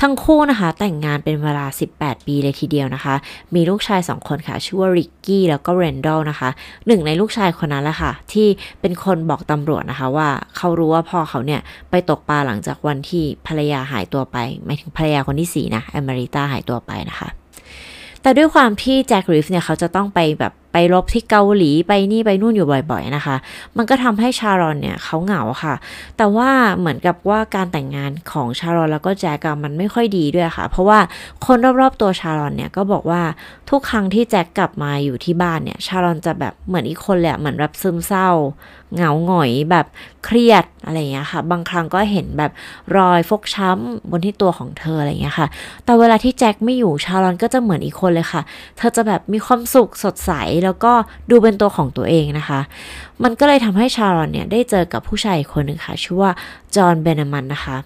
ทั้งคู่นะคะ แต่งงานเป็นเวลา 18 ปีเลยทีเดียวนะคะ มีลูกชาย 2 คนค่ะ ชื่อว่าริกกี้แล้วก็เรนดอลนะคะ หนึ่งในลูกชายคนนั้นแหละค่ะ ที่เป็นคนบอกตำรวจนะคะว่าเขารู้ว่าพ่อเขาเนี่ย ไปตกปลาหลังจากวันที่ภรรยาหายตัวไปหมายถึงภรรยาคนที่ 4 นะอเมริตาหายตัวไปนะคะแต่ด้วยความที่แจ็คริฟเนี่ยเขาจะต้องไปแบบ ไปรบที่เกาหลีไปนี่ไปนู่นอยู่บ่อยๆนะคะ มันก็ทำให้ชารอนเนี่ยเขาเหงาค่ะ แต่ว่าเหมือนกับว่าการแต่งงานของชารอนแล้วก็แจ็คมันไม่ค่อยดีด้วยค่ะ เพราะว่าคนรอบๆตัวชารอนเนี่ยก็บอกว่าทุกครั้งที่แจ็คกลับมาอยู่ที่บ้านเนี่ยชารอนจะแบบเหมือนอีกคนเลยเหมือนแบบซึมเศร้าเหงาหงอยแบบเครียดอะไรเงี้ยค่ะ บางครั้งก็เห็นแบบรอยฟกช้ำบนที่ตัวของเธออะไรเงี้ยค่ะ แต่เวลาที่แจ็คไม่อยู่ชารอนก็จะเหมือนอีกคนเลยค่ะ เธอจะแบบมีความสุขสดใสแล้วก็ดูเป็นตัวของตัวเองนะคะ มันก็เลยทำให้ชารอนเนี่ยได้เจอกับผู้ชายคนหนึ่งค่ะ ชื่อว่าจอห์นเบนมันนะคะ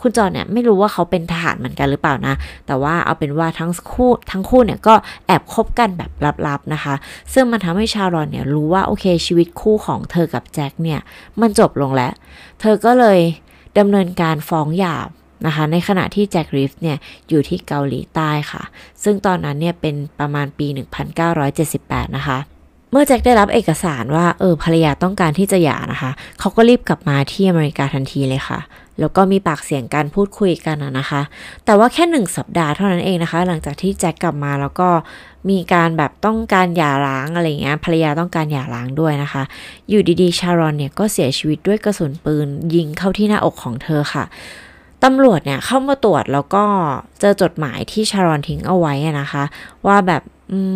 คุณจอห์นเนี่ยไม่รู้ว่าเขาเป็นทหารเหมือนกันหรือเปล่านะ แต่ว่าเอาเป็นว่าทั้งคู่ทั้งคู่เนี่ยก็แอบคบกันแบบลับๆนะคะ ซึ่งมันทำให้ชารอนเนี่ยรู้ว่าโอเคชีวิตคู่ของเธอกับแจ็คเนี่ยมันจบลงแล้ว เธอก็เลยดำเนินการฟ้องหย่า นะคะ ในขณะที่แจ็คริฟเนี่ยอยู่ที่เกาหลีใต้ค่ะ ซึ่งตอนนั้นเนี่ยเป็นประมาณปี 1978 นะคะเมื่อแจ็คได้รับเอกสารว่าเออภรรยาต้องการที่จะหย่านะคะ เขาก็รีบกลับมาที่อเมริกาทันทีเลยค่ะ แล้วก็มีปากเสียงการพูดคุยกันนะคะ แต่ว่าแค่หนึ่งสัปดาห์เท่านั้นเองนะคะ หลังจากที่แจ็คกลับมาแล้วก็มีการแบบต้องการหย่าร้างอะไรเงี้ยภรรยาต้องการหย่าร้างด้วยนะคะ อยู่ดีๆชารอนเนี่ยก็เสียชีวิตด้วยกระสุนปืนยิงเข้าที่หน้าอกของเธอค่ะ ตำรวจเนี่ยเข้ามาตรวจแล้วก็เจอจดหมายที่ชารอนทิ้งเอาไว้นะคะ ว่าแบบ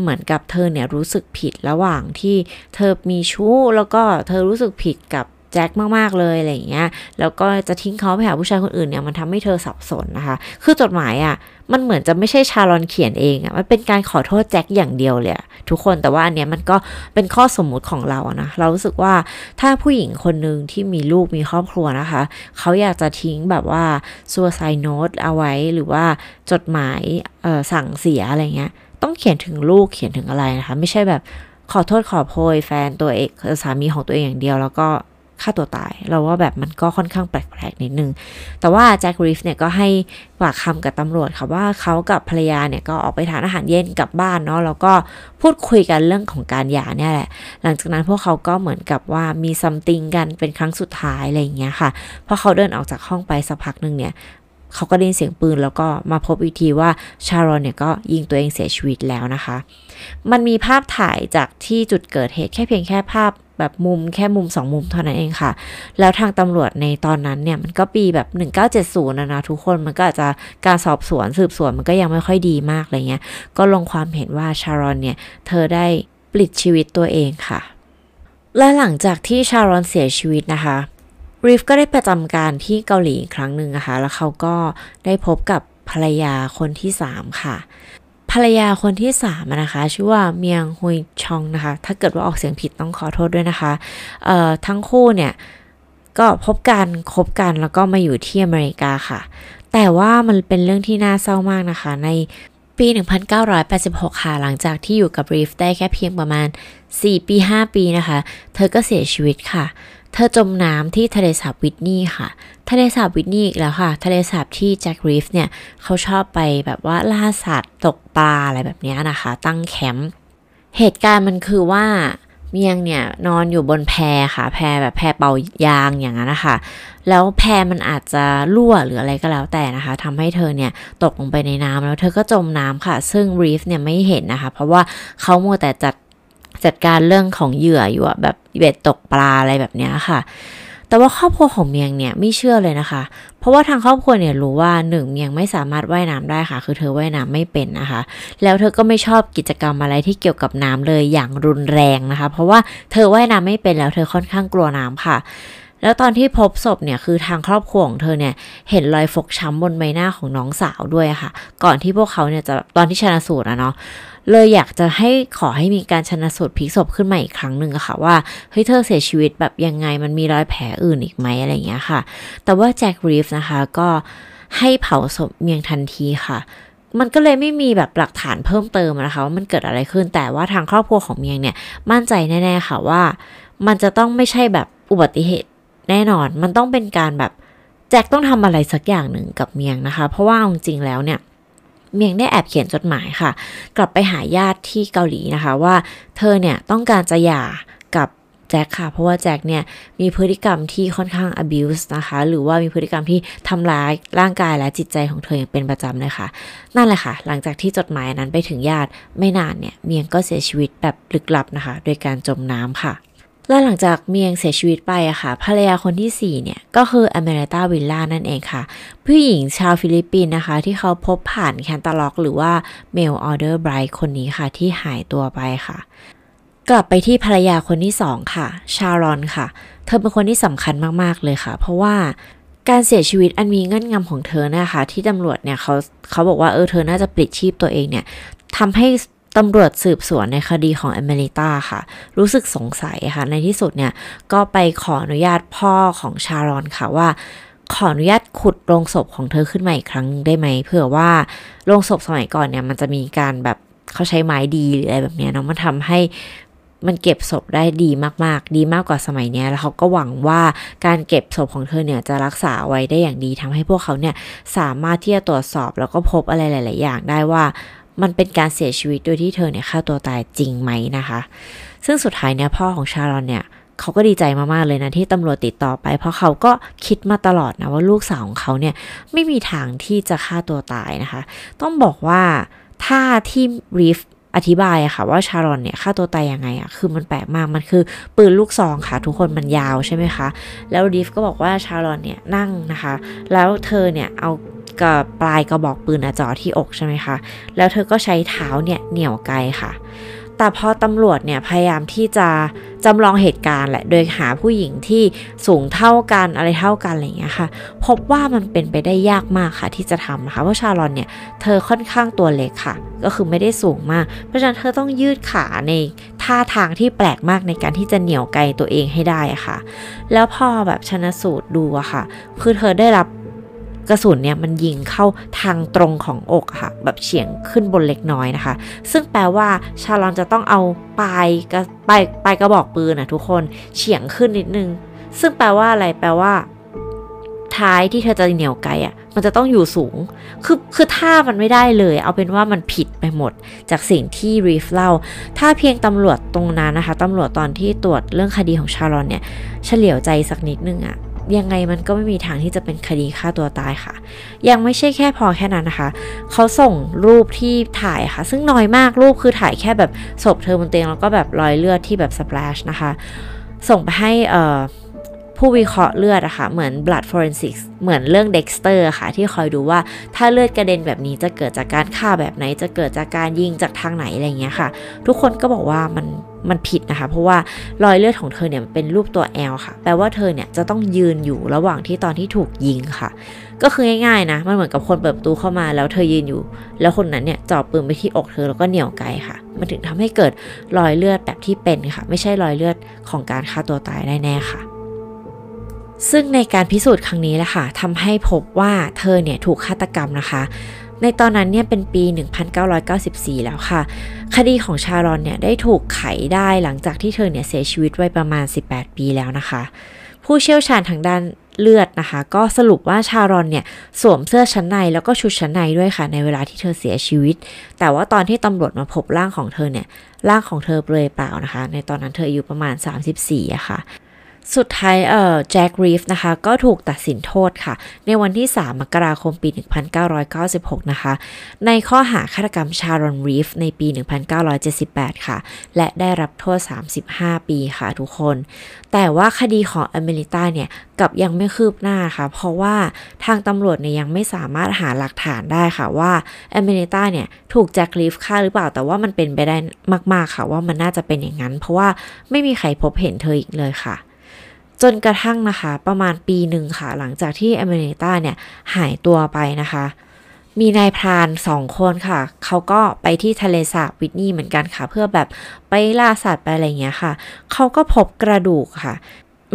เหมือนกับเธอเนี่ยรู้สึกผิดระหว่างที่เธอมีชู้แล้วก็เธอรู้สึกผิดกับ แจ็คมากๆเลยอะไรอย่างเงี้ย แล้วก็จะทิ้งเขาไปหาผู้ชายคนอื่นเนี่ยมันทำให้เธอสับสนนะคะ คือจดหมายอะ่ะมันเหมือนจะไม่ใช่ชาลอนเขียนเองอะ่ะมันเป็นการขอโทษแจ็คอย่างเดียวเลยทุกคนแต่ว่าอันเนี้ยมันก็เป็นข้อสมมุติของเรานะเรารู้สึกว่าถ้าผู้หญิงคนหนึ่งที่มีลูกมีครอบครัวนะคะ เขาอยากจะทิ้งแบบว่า suicide note เอาไว้หรือว่าจดหมายสั่งเสียอะไรเงี้ย ต้องเขียนถึงลูกเขียนถึงอะไรนะคะ ไม่ใช่แบบขอโทษขอโพยแฟนตัวเองสามีของตัวเองอย่างเดียวแล้วก็ ฆ่าตัวตาย เราว่าแบบมันก็ค่อนข้างแปลกๆนิดนึง แต่ว่าแจ็คริฟเนี่ยก็ให้ปากคำกับตำรวจค่ะว่าเขากับภรรยาเนี่ยก็ออกไปทานอาหารเย็นกลับบ้านเนาะแล้วก็พูดคุยกันเรื่องของการหย่าเนี่ยแหละ หลังจากนั้นพวกเขาก็เหมือนกับว่ามีซัมติงกันเป็นครั้งสุดท้ายอะไรอย่างเงี้ยค่ะพอเขาเดินออกจากห้องไปสักพักหนึ่งเนี่ยเขาก็ได้ยินเสียงปืนแล้วก็มาพบอีกทีว่าชารอนเนี่ยก็ยิงตัวเองเสียชีวิตแล้วนะคะ มันมีภาพถ่ายจากที่จุดเกิดเหตุแค่เพียงแค่ภาพ แบบมุมแค่มุมสองมุมเท่านั้นเองค่ะ แล้วทางตำรวจในตอนนั้นเนี่ย มันก็ปีแบบ 1970นะนะทุกคนมันก็อาจจะการสอบสวนสืบสวนมันก็ยังไม่ค่อยดีมากอะไรเงี้ย ก็ลงความเห็นว่าชารอนเนี่ย เธอได้ปลิดชีวิตตัวเองค่ะ และหลังจากที่ชารอนเสียชีวิตนะคะริฟก็ได้ประจำการที่เกาหลีอีกครั้งหนึ่งนะคะ แล้วเขาก็ได้พบกับภรรยาคนที่สามค่ะ ภรรยาคนที่สามนะคะ ชื่อว่าเมียงฮุยชองนะคะ ถ้าเกิดว่าออกเสียงผิดต้องขอโทษด้วยนะคะเอ่อทั้งคู่เนี่ยก็พบกันคบกันแล้วก็มาอยู่ที่อเมริกาค่ะ แต่ว่ามันเป็นเรื่องที่น่าเศร้ามากนะคะ ในปี 1986 ค่ะ หลังจากที่อยู่กับรีฟได้แค่เพียงประมาณ 4 ปี 5 ปีนะคะ เธอก็เสียชีวิตค่ะ เธอจมน้ำที่ทะเลสาบวิทนีย์ค่ะ ทะเลสาบวิทนีย์อีกแล้วค่ะ ทะเลสาบที่แจ็ครีฟเนี่ยเขาชอบไปแบบว่าล่าสัตว์ตกปลาอะไรแบบนี้นะคะ ตั้งแคมป์เหตุการณ์มันคือว่าเมียงเนี่ยนอนอยู่บนแพค่ะ แพแบบแพเป่ายางอย่างนั้นนะคะ แล้วแพมันอาจจะรั่วหรืออะไรก็แล้วแต่นะคะทำให้เธอเนี่ยตกลงไปในน้ำแล้วเธอก็จมน้ำค่ะ ซึ่งรีฟเนี่ยไม่เห็นนะคะ เพราะว่าเขามัวแต่จัด จัดการเรื่องของเหยื่ออยู่อะแบบเบ็ดตกปลาอะไรแบบนี้ค่ะ แต่ว่าครอบครัวของเมียงเนี่ยไม่เชื่อเลยนะคะ เพราะว่าทางครอบครัวเนี่ยรู้ว่าหนึ่งเมียงไม่สามารถว่ายน้ำได้ค่ะ คือเธอว่ายน้ำไม่เป็นนะคะ แล้วเธอก็ไม่ชอบกิจกรรมอะไรที่เกี่ยวกับน้ำเลยอย่างรุนแรงนะคะ เพราะว่าเธอว่ายน้ำไม่เป็นแล้วเธอค่อนข้างกลัวน้ำค่ะแล้วตอนที่พบศพเนี่ยคือทางครอบครัวของเธอเนี่ยเห็นรอยฟกช้ำบนใบหน้าของน้องสาวด้วยค่ะ ก่อนที่พวกเขาเนี่ยจะตอนที่ชนะสูตรอะเนาะ เลยอยากจะให้ขอให้มีการชนะสูตรพลิกศพขึ้นมาอีกครั้งหนึ่งอะค่ะว่าเฮ้ยเธอเสียชีวิตแบบยังไงมันมีรอยแผลอื่นอีกไหมอะไรเงี้ยค่ะ แต่ว่าแจ็ครีฟนะคะก็ให้เผาศพเมียงทันทีค่ะมันก็เลยไม่มีแบบหลักฐานเพิ่มเติมนะคะว่ามันเกิดอะไรขึ้นแต่ว่าทางครอบครัวของเมียงเนี่ย มั่นใจแน่ๆค่ะว่า มันจะต้องไม่ใช่แบบอุบัติเหตุแน่นอน มันต้องเป็นการแบบแจ็คต้องทำอะไรสักอย่างหนึ่งกับเมียงนะคะ เพราะว่าจริงๆแล้วเนี่ย เมียงได้แอบเขียนจดหมายค่ะ กลับไปหาญาติที่เกาหลีนะคะว่าเธอเนี่ยต้องการจะหย่ากับแจ็คค่ะ เพราะว่าแจ็คเนี่ยมีพฤติกรรมที่ค่อนข้าง abuse นะคะ หรือว่ามีพฤติกรรมที่ทำร้ายร่างกายและจิตใจของเธออย่างเป็นประจำเลยค่ะ นั่นแหละค่ะ หลังจากที่จดหมายนั้นไปถึงญาติไม่นานเนี่ยเมียงก็เสียชีวิตแบบลึกลับนะคะ โดยการจมน้ำค่ะ และหลังจากเมียงเสียชีวิตไปอะค่ะ ภรรยาคนที่ 4 เนี่ย ก็คือเอมิลิต้าวิลล่านั่นเองค่ะ ผู้หญิงชาวฟิลิปปินส์นะคะ ที่เขาพบผ่านแคตตาล็อกหรือว่า Mail Order Bride คนนี้ค่ะ ที่หายตัวไปค่ะ กลับไปที่ภรรยาคนที่สองค่ะ ชารอนค่ะ เธอเป็นคนที่สำคัญมากๆเลยค่ะ เพราะว่าการเสียชีวิตอันมีเงื่อนงำของเธอนะคะ ที่ตำรวจเนี่ยเขาเขาบอกว่าเออเธอน่าจะปลิดชีพตัวเองเนี่ยทำให้ ตำรวจสืบสวนในคดีของอเมริตาค่ะ รู้สึกสงสัยค่ะ ในที่สุดเนี่ย ก็ไปขออนุญาตพ่อของชารอนค่ะว่า ขออนุญาตขุดโรงศพของเธอขึ้นมาอีกครั้งได้ไหมเผื่อว่าโรงศพสมัยก่อนเนี่ย มันจะมีการแบบเขาใช้ไม้ดีหรืออะไรแบบนี้เนาะมันทำให้มันเก็บศพได้ดีมาก ๆ ดีมากกว่าสมัยนี้แล้วเขาก็หวังว่าการเก็บศพของเธอเนี่ยจะรักษาไว้ได้อย่างดีทำให้พวกเขาเนี่ยสามารถที่จะตรวจสอบแล้วก็พบอะไรหลาย ๆ อย่างได้ว่า มันเป็นการเสียชีวิตโดยที่เธอเนี่ยฆ่าตัวตายจริงไหมนะคะ ซึ่งสุดท้ายเนี่ยพ่อของชารอนเนี่ยเขาก็ดีใจมากๆเลยนะที่ตำรวจติดต่อไป เพราะเขาก็คิดมาตลอดนะว่าลูกสาวของเขาเนี่ยไม่มีทางที่จะฆ่าตัวตายนะคะ ต้องบอกว่าถ้าที่รีฟอธิบายอะค่ะว่าชารอนเนี่ยฆ่าตัวตายยังไงอะคือมันแปลกมากมันคือปืนลูกซองค่ะ ทุกคนมันยาวใช่ไหมคะ แล้วรีฟก็บอกว่าชารอนเนี่ยนั่งนะคะ แล้วเธอเนี่ยเอา กับปลายกระบอกปืนอจ่อที่อกใช่ไหมคะ แล้วเธอก็ใช้เท้าเนี่ยเหนี่ยวไกค่ะ แต่พอตำรวจเนี่ยพยายามที่จะจำลองเหตุการณ์แหละ โดยหาผู้หญิงที่สูงเท่ากันอะไรเท่ากันอะไรอย่างเงี้ยค่ะ พบว่ามันเป็นไปได้ยากมากค่ะที่จะทำนะคะ เพราะชาลอนเนี่ยเธอค่อนข้างตัวเล็กค่ะ ก็คือไม่ได้สูงมาก เพราะฉะนั้นเธอต้องยืดขาในท่าทางที่แปลกมากในการที่จะเหนี่ยวไกตัวเองให้ได้ค่ะ แล้วพอแบบชนะสูตรดูอะค่ะ คือเธอได้รับ กระสุนเนี่ยมันยิงเข้าทางตรงของอกค่ะ แบบเฉียงขึ้นบนเล็กน้อยนะคะ ซึ่งแปลว่าชาลอนจะต้องเอาปลายกระปลายปลายกระบอกปืนนะทุกคนเฉียงขึ้นนิดนึง ซึ่งแปลว่าอะไรแปลว่า ท้ายที่เธอจะเหนียวไกลอะ่ะมันจะต้องอยู่สูง คือคือท่ามันไม่ได้เลย เอาเป็นว่ามันผิดไปหมด จากสิ่งที่รีฟเล่า ถ้าเพียงตำรวจตรงนั้นนะคะตำรวจตอนที่ตรวจเรื่องคดีของชาลอนเนี่ย เฉลียวใจสักนิดนึงอะ่ะ ยังไงมันก็ไม่มีทางที่จะเป็นคดีฆ่าตัวตายค่ะ ยังไม่ใช่แค่พอแค่นั้นนะคะ เขาส่งรูปที่ถ่ายค่ะ ซึ่งน้อยมากรูปคือถ่ายแค่แบบศพเธอบนเตียงแล้วก็แบบรอยเลือดที่แบบส p ป a s h นะคะ ส่งไปให้เอ่อผู้วิเคราะห์เลือดอะค่ะ เหมือน blood forensics เหมือนเรื่อง Dexter ค่ะ ที่คอยดูว่าถ้าเลือดกระเด็นแบบนี้จะเกิดจากการฆ่าแบบไหน จะเกิดจากการยิงจากทางไหนอะไรเงี้ยค่ะ ทุกคนก็บอกว่ามัน มันผิดนะคะ เพราะว่ารอยเลือดของเธอเนี่ยเป็นรูปตัว L ค่ะ แปลว่าเธอเนี่ยจะต้องยืนอยู่ระหว่างที่ตอนที่ถูกยิงค่ะ ก็คือง่ายๆนะ มันเหมือนกับคนเปิดประตูเข้ามาแล้วเธอยืนอยู่ แล้วคนนั้นเนี่ยจ่อปืนไปที่อกเธอแล้วก็เหนี่ยวไกค่ะ มันถึงทำให้เกิดรอยเลือดแบบที่เป็นค่ะ ไม่ใช่รอยเลือดของการฆ่าตัวตายได้แน่ค่ะซึ่งในการพิสูจน์ครั้งนี้แหละค่ะทำให้พบว่าเธอเนี่ยถูกฆาตกรรมนะคะ ในตอนนั้นเนี่ยเป็นปี 1994 แล้วค่ะ คดีของชารอนเนี่ยได้ถูกไขได้หลังจากที่เธอเนี่ยเสียชีวิตไว้ประมาณ 18 ปีแล้วนะคะ ผู้เชี่ยวชาญทางด้านเลือดนะคะ ก็สรุปว่าชารอนเนี่ยสวมเสื้อชั้นในแล้วก็ชุดชั้นในด้วยค่ะ ในเวลาที่เธอเสียชีวิต แต่ว่าตอนที่ตำรวจมาพบร่างของเธอเนี่ยร่างของเธอเปลือยเปล่านะคะ ในตอนนั้นเธออายุประมาณ 34อะค่ะ สุดท้ายเอ่อแจ็ครีฟนะคะ ก็ถูกตัดสินโทษค่ะ ในวันที่ 3 มกราคมปี 1996 นะคะ ในข้อหาฆาตกรรมชารอนรีฟในปี 1978 ค่ะ และได้รับโทษ 35 ปีค่ะทุกคน แต่ว่าคดีของอเมริตาเนี่ยกับยังไม่คืบหน้าค่ะ เพราะว่าทางตำรวจเนี่ยยังไม่สามารถหาหลักฐานได้ค่ะว่าอเมริตาเนี่ยถูกแจ็คลีฟฆ่าหรือเปล่าแต่ว่ามันเป็นไปได้มาก ๆค่ะว่ามันน่าจะเป็นอย่างนั้น เพราะว่าไม่มีใครพบเห็นเธออีกเลยค่ะ จนกระทั่งนะคะ ประมาณปีหนึ่งค่ะ หลังจากที่อเมริตาเนี่ยหายตัวไปนะคะ มีนายพรานสองคนค่ะ เขาก็ไปที่ทะเลสาบวิทนีย์เหมือนกันค่ะ เพื่อแบบไปล่าสัตว์ไปอะไรเงี้ยค่ะ เขาก็พบกระดูกค่ะ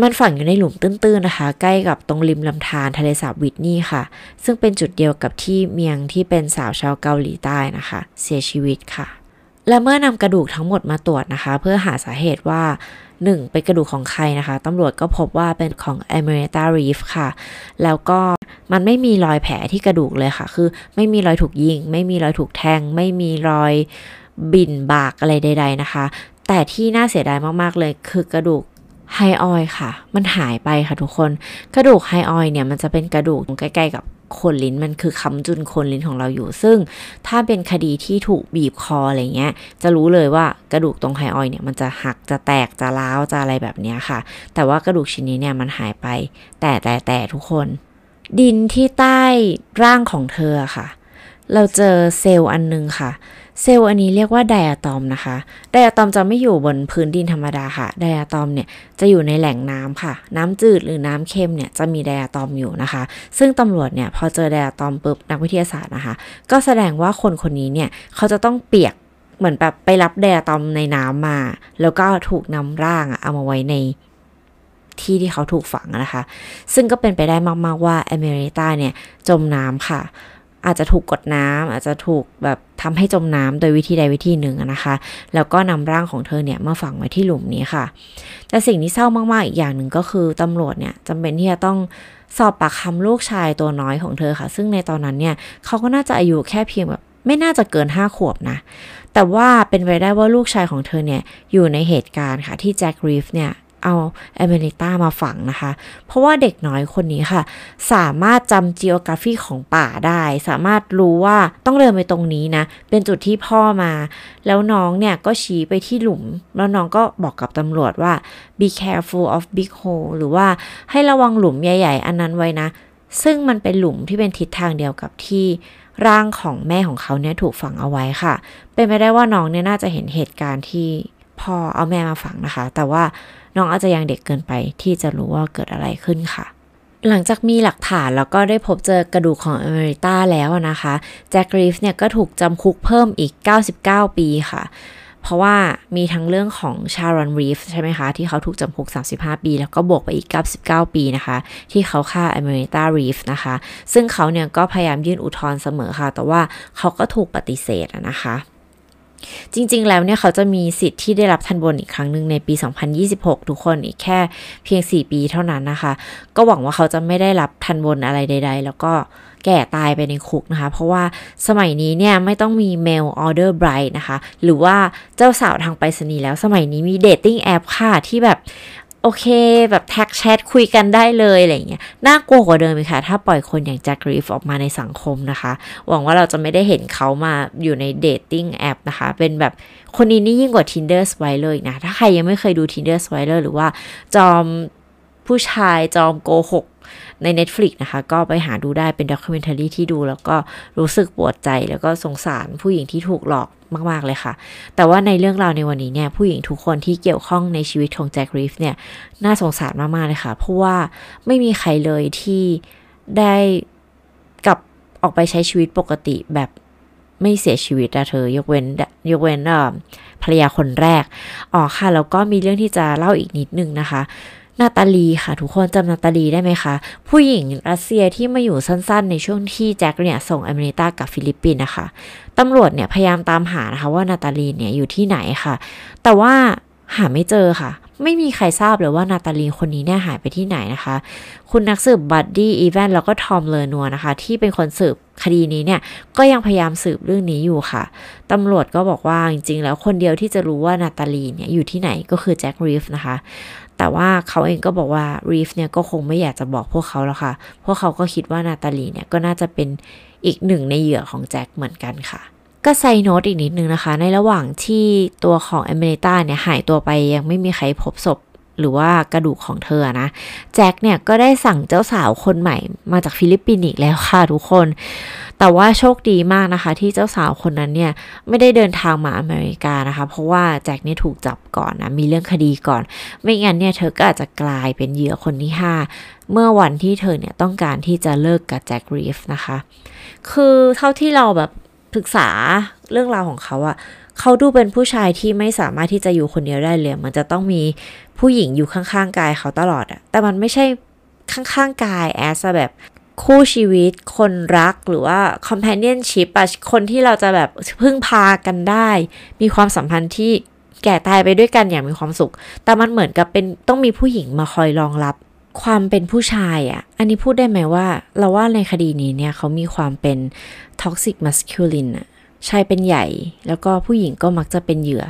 มันฝังอยู่ในหลุมตื้นๆนะคะ ใกล้กับตรงริมลำธารทะเลสาบวิทนีย์ค่ะ ซึ่งเป็นจุดเดียวกับที่เมียงที่เป็นสาวชาวเกาหลีใต้นะคะ เสียชีวิตค่ะ และเมื่อนำกระดูกทั้งหมดมาตรวจนะคะ เพื่อหาสาเหตุว่า 1. เป็นกระดูกของใครนะคะตำรวจก็พบว่าเป็นของ a m e r i t a Reef ค่ะ แล้วก็มันไม่มีรอยแผลที่กระดูกเลยค่ะ คือไม่มีรอยถูกยิง ไม่มีรอยถูกแทง ไม่มีรอยบินบากอะไรใด ๆนะคะ แต่ที่น่าเสียดายมากๆเลยคือกระดูกไฮออยค่ะ มันหายไปค่ะทุกคน กระดูกไฮออยเนี่ยมันจะเป็นกระดูกใกล้ๆกับ คนลิ้นมันคือคำจุนคนลิ้นของเราอยู่ ซึ่งถ้าเป็นคดีที่ถูกบีบคออะไรเงี้ย จะรู้เลยว่ากระดูกตรงไฮออยเนี่ยมันจะหักจะแตกจะร้าวจะอะไรแบบนี้ค่ะ แต่ว่ากระดูกชิ้นนี้เนี่ยมันหายไป แต่แต่แต่ทุกคน ดินที่ใต้ร่างของเธอค่ะ เราเจอเซลล์อันนึงค่ะ เซลล์อันนี้เรียกว่าไดอะตอมนะคะ ไดอะตอมจะไม่อยู่บนพื้นดินธรรมดาค่ะ ไดอะตอมเนี่ยจะอยู่ในแหล่งน้ำค่ะ น้ำจืดหรือน้ำเค็มเนี่ยจะมีไดอะตอมอยู่นะคะ ซึ่งตำรวจเนี่ยพอเจอไดอะตอมปุ๊บนักวิทยาศาสตร์นะคะ ก็แสดงว่าคนคนนี้เนี่ยเขาจะต้องเปียกเหมือนแบบไปรับไดอะตอมในน้ำมา แล้วก็ถูกนำร่างเอามาไว้ในที่ที่เขาถูกฝังนะคะ ซึ่งก็เป็นไปได้มาก ๆ ว่าอเมริตาเนี่ยจมน้ำค่ะ อาจจะถูกกดน้ำอาจจะถูกแบบทำให้จมน้ำโดยวิธีใดวิธีหนึ่งนะคะ แล้วก็นำร่างของเธอเนี่ยมาฝังไว้ที่หลุมนี้ค่ะ แต่สิ่งที่เศร้ามากๆอีกอย่างหนึ่งก็คือตำรวจเนี่ยจำเป็นที่จะต้องสอบปากคำลูกชายตัวน้อยของเธอค่ะ ซึ่งในตอนนั้นเนี่ยเขาก็น่าจะอายุแค่เพียงแบบไม่น่าจะเกินห้าขวบนะ แต่ว่าเป็นไปได้ว่าลูกชายของเธอเนี่ยอยู่ในเหตุการณ์ค่ะที่แจ็ครีฟเนี่ย เอาอเมริต้ามาฝังนะคะ เพราะว่าเด็กน้อยคนนี้ค่ะ สามารถจำ geography ของป่าได้ สามารถรู้ว่าต้องเดินไปตรงนี้นะ เป็นจุดที่พ่อมา แล้วน้องเนี่ยก็ชี้ไปที่หลุม แล้วน้องก็บอกกับตำรวจว่า be careful of big hole หรือว่าให้ระวังหลุมใหญ่ ๆ อันนั้นไว้นะ ซึ่งมันเป็นหลุมที่เป็นทิศทางเดียวกับที่ร่างของแม่ของเขาเนี่ยถูกฝังเอาไว้ค่ะ เป็นไปได้ว่าน้องเนี่ยน่าจะเห็นเหตุการณ์ที่พ่อเอาแม่มาฝังนะคะ แต่ว่า น้องอาจจะยังเด็กเกินไปที่จะรู้ว่าเกิดอะไรขึ้นค่ะ หลังจากมีหลักฐานแล้วก็ได้พบเจอกระดูกของอเมริต้าแล้วนะคะแจ็ครีฟเนี่ยก็ถูกจำคุกเพิ่มอีก 99 ปีค่ะเพราะว่ามีทั้งเรื่องของชารอนรีฟใช่ไหมคะ ที่เขาถูกจำคุก 35 ปี แล้วก็บวกไปอีก 99 ปีนะคะ ที่เขาฆ่าอเมริตารีฟนะคะ ซึ่งเขาเนี่ยก็พยายามยื่นอุทธรณ์เสมอค่ะ แต่ว่าเขาก็ถูกปฏิเสธนะคะ จริง ๆ แล้วเนี่ยเขาจะมีสิทธิ์ที่ได้รับทันบนอีกครั้งหนึ่งในปี 2026 ทุกคนอีกแค่เพียง 4 ปีเท่านั้นนะคะ ก็หวังว่าเขาจะไม่ได้รับทัณฑ์บนอะไรใด ๆ แล้วก็แก่ตายไปในคุกนะคะ เพราะว่าสมัยนี้เนี่ยไม่ต้องมี mail order bride นะคะ หรือว่าเจ้าสาวทางไปรษณีย์แล้วสมัยนี้มี dating app ค่ะที่แบบ โอเค แบบทักแชทคุยกันได้เลยอะไรเงี้ยน่ากลัวกว่าเดิมเลยค่ะ ถ้าปล่อยคนอย่างแจ็ครีฟออกมาในสังคมนะคะ หวังว่าเราจะไม่ได้เห็นเขามาอยู่ใน dating app นะคะ เป็นแบบคนนี้นี่ยิ่งกว่า Tinder Swindler นะ ถ้าใครยังไม่เคยดู Tinder Swindler หรือว่าจอม ผู้ชายจอมโกหกใน Netflix นะคะ ก็ไปหาดูได้เป็นด็อกิเมนทารีที่ดูแล้วก็รู้สึกปวดใจแล้วก็สงสารผู้หญิงที่ถูกหลอกมาก ๆ เลยค่ะ แต่ว่าในเรื่องราวในวันนี้เนี่ย ผู้หญิงทุกคนที่เกี่ยวข้องในชีวิตของแจ็ครีฟเนี่ย น่าสงสารมาก ๆ เลยค่ะ เพราะว่าไม่มีใครเลยที่ได้กลับออกไปใช้ชีวิตปกติแบบไม่เสียชีวิตอะเธอ ยกเว้นยกเว้นภรรยาคนแรกอ๋อค่ะ แล้วก็มีเรื่องที่จะเล่าอีกนิดนึงนะคะ นาตาลีค่ะ ทุกคนจำนาตาลีได้ไหมคะ ผู้หญิงรัสเซียที่มาอยู่สั้นๆ ในช่วงที่แจ็คเนี่ยส่งอเมริกากับฟิลิปปินส์นะคะตำรวจเนี่ยพยายามตามหานะคะว่านาตาลีเนี่ยอยู่ที่ไหนค่ะ แต่ว่าหาไม่เจอค่ะ ไม่มีใครทราบเลยว่านาตาลีคนนี้เนี่ยหายไปที่ไหนนะคะ คุณนักสืบบัดดี้อีแวนแล้วก็ทอมเลอนัวนะคะ ที่เป็นคนสืบคดีนี้เนี่ยก็ยังพยายามสืบเรื่องนี้อยู่ค่ะ ตำรวจก็บอกว่าจริงๆ แล้วคนเดียวที่จะรู้ว่านาตาลีเนี่ยอยู่ที่ไหนก็คือแจ็ครีฟนะคะ แต่ว่าเขาเองก็บอกว่ารีฟเนี่ยก็คงไม่อยากจะบอกพวกเขาแล้วค่ะ พวกเขาก็คิดว่านาตาลีเนี่ยก็น่าจะเป็นอีกหนึ่งในเหยื่อของแจ็คเหมือนกันค่ะก็ side note อีกนิดนึงนะคะ ในระหว่างที่ตัวของเอเมริต้าเนี่ยหายตัวไปยังไม่มีใครพบศพหรือว่ากระดูกของเธอนะ แจ็คเนี่ยก็ได้สั่งเจ้าสาวคนใหม่มาจากฟิลิปปินส์อีกแล้วค่ะทุกคน แต่ว่าโชคดีมากนะคะ ที่เจ้าสาวคนนั้นเนี่ยไม่ได้เดินทางมาอเมริกานะคะ เพราะว่าแจ็คเนี่ยถูกจับก่อนนะมีเรื่องคดีก่อน ไม่งั้นเนี่ยเธอก็อาจจะกลายเป็นเหยื่อคนที่ 5 เมื่อวันที่เธอเนี่ยต้องการที่จะเลิกกับแจ็ครีฟนะคะ คือเท่าที่เราแบบศึกษาเรื่องราวของเขาอะเขาดูเป็นผู้ชายที่ไม่สามารถที่จะอยู่คนเดียวได้เลย มันจะต้องมีผู้หญิงอยู่ข้างๆกายเขาตลอดอะแต่มันไม่ใช่ข้างๆกายแอสแบบ คู่ชีวิต คนรักหรือว่า companionship อะคนที่เราจะแบบพึ่งพากันได้ มีความสัมพันธ์ที่แก่ตายไปด้วยกันอย่างมีความสุข แต่มันเหมือนกับเป็นต้องมีผู้หญิงมาคอยรองรับ ความเป็นผู้ชายอะ่ะ อันนี้พูดได้ไหมว่า เราว่าในคดีนี้เนี่ยเขามีความเป็น toxic masculine อะชายเป็นใหญ่ แล้วก็ผู้หญิงก็มักจะเป็นเหยื่อ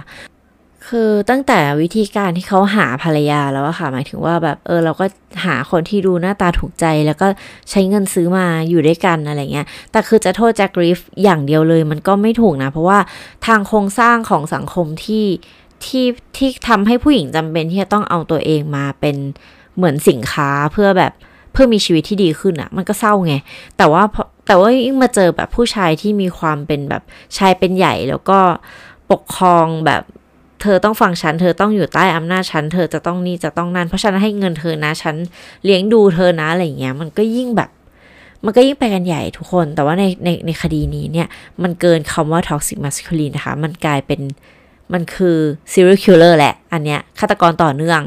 คือตั้งแต่วิธีการที่เขาหาภรรยาแล้วอะค่ะ หมายถึงว่าแบบเออเราก็หาคนที่ดูหน้าตาถูกใจ แล้วก็ใช้เงินซื้อมาอยู่ด้วยกันอะไรเงี้ย แต่คือจะโทษแจ็ครีฟอย่างเดียวเลยมันก็ไม่ถูกนะ เพราะว่าทางโครงสร้างของสังคมที่ที่ที่ทำให้ผู้หญิงจำเป็นที่จะต้องเอาตัวเองมาเป็นเหมือนสินค้าเพื่อแบบเพื่อมีชีวิตที่ดีขึ้นอะมันก็เศร้าไง แต่ว่าแต่ว่ายิ่งมาเจอแบบผู้ชายที่มีความเป็นแบบชายเป็นใหญ่แล้วก็ปกครองแบบ เธอต้องฟังฉัน เธอต้องอยู่ใต้อำนาจฉัน เธอจะต้องนี่จะต้องนั่น เพราะฉันให้เงินเธอนะ ฉันเลี้ยงดูเธอนะอะไรอย่างเงี้ย มันก็ยิ่งแบบ มันก็ยิ่งไปกันใหญ่ทุกคน แต่ว่าในในในคดีนี้เนี่ย มันเกินคำว่า toxic masculine นะคะ มันกลายเป็นมันคือ serial killer แหละ อันเนี้ยฆาตกรต่อเนื่อง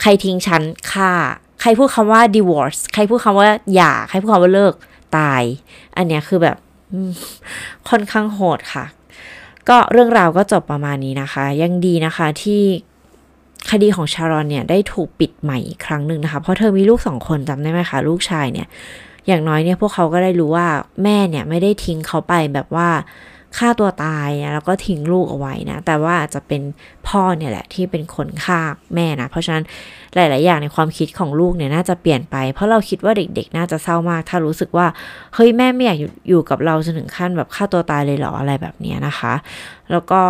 ใครทิ้งฉันฆ่า ใครพูดคำว่า divorce ใครพูดคำว่าหย่า ใครพูดคำว่าเลิกตาย อันเนี้ยคือแบบค่อนข้างโหดค่ะ ก็เรื่องราวก็จบประมาณนี้นะคะ ยังดีนะคะที่คดีของชารอนเนี่ยได้ถูกปิดใหม่อีกครั้งหนึ่งนะคะ เพราะเธอมีลูกสองคนจำได้ไหมคะ ลูกชายเนี่ย อย่างน้อยเนี่ยพวกเขาก็ได้รู้ว่าแม่เนี่ยไม่ได้ทิ้งเขาไปแบบว่า ฆ่าตัวตายแล้วก็ทิ้งลูกเอาไว้นะ แต่ว่าอาจะเป็นพ่อเนี่ยแหละที่เป็นคนฆ่าแม่นะ เพราะฉะนั้นหลาย ๆ อย่างในความคิดของลูกเนี่ยน่าจะเปลี่ยนไป เพราะเราคิดว่าเด็ก ๆ น่าจะเศร้ามาก ถ้ารู้สึกว่าเฮ้ยแม่ไม่อยากอยู่กับเราจนถึงขั้นแบบฆ่าตัวตายเลยเหรออะไรแบบนี้นะคะ แล้วก็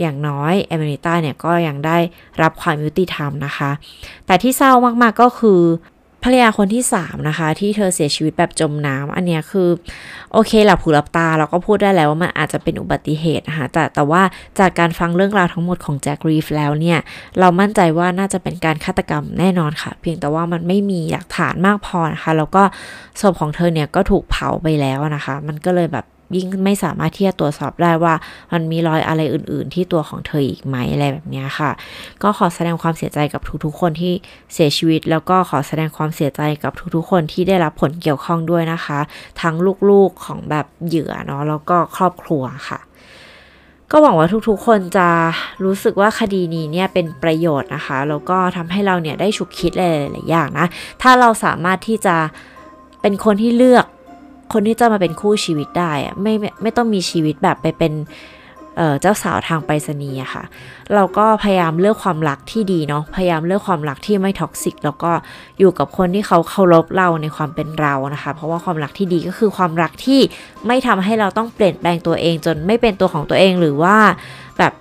อย่างน้อยเอเมริต้าเนี่ยก็ยังได้รับความยุติธรรมนะคะ แต่ที่เศร้ามาก ๆ ก็คือ ภรรยาคนที่สามนะคะ ที่เธอเสียชีวิตแบบจมน้ำอันนี้คือ โอเคหลับหูหลับตาเราก็พูดได้แล้วว่ามันอาจจะเป็นอุบัติเหตุนะคะแต่แต่ว่าจากการฟังเรื่องราวทั้งหมดของแจ็ครีฟแล้วเนี่ย เรามั่นใจว่าน่าจะเป็นการฆาตกรรมแน่นอนค่ะ เพียงแต่ว่ามันไม่มีหลักฐานมากพอนะคะ แล้วก็ศพของเธอเนี่ยก็ถูกเผาไปแล้วนะคะ มันก็เลยแบบ ยิ่งไม่สามารถที่จะตรวจสอบได้ว่า มันมีรอยอะไรอื่น ๆ ที่ตัวของเธออีกไหมอะไรแบบนี้ค่ะ ก็ขอแสดงความเสียใจกับทุกๆคนที่เสียชีวิต แล้วก็ขอแสดงความเสียใจกับทุกๆคนที่ได้รับผลเกี่ยวข้องด้วยนะคะ ทั้งลูกๆของแบบเหยื่อเนาะแล้วก็ครอบครัวค่ะก็หวังว่าทุกๆ คนจะรู้สึกว่าคดีนี้เนี่ยเป็นประโยชน์นะคะ แล้วก็ทำให้เราเนี่ยได้ฉุกคิดหลายๆอย่างนะ ถ้าเราสามารถที่จะเป็นคนที่เลือก คนที่จะมาเป็นคู่ชีวิตได้ไม่ไม่ไม่ต้องมีชีวิตแบบไปเป็นเจ้าสาวทางไปรษณีย์ค่ะ เราก็พยายามเลือกความรักที่ดีเนาะ พยายามเลือกความรักที่ไม่ท็อกซิก แล้วก็อยู่กับคนที่เขาเคารพเราในความเป็นเรานะคะ เพราะว่าความรักที่ดีก็คือความรักที่ไม่ทำให้เราต้องเปลี่ยนแปลงตัวเองจนไม่เป็นตัวของตัวเองหรือว่าแบบ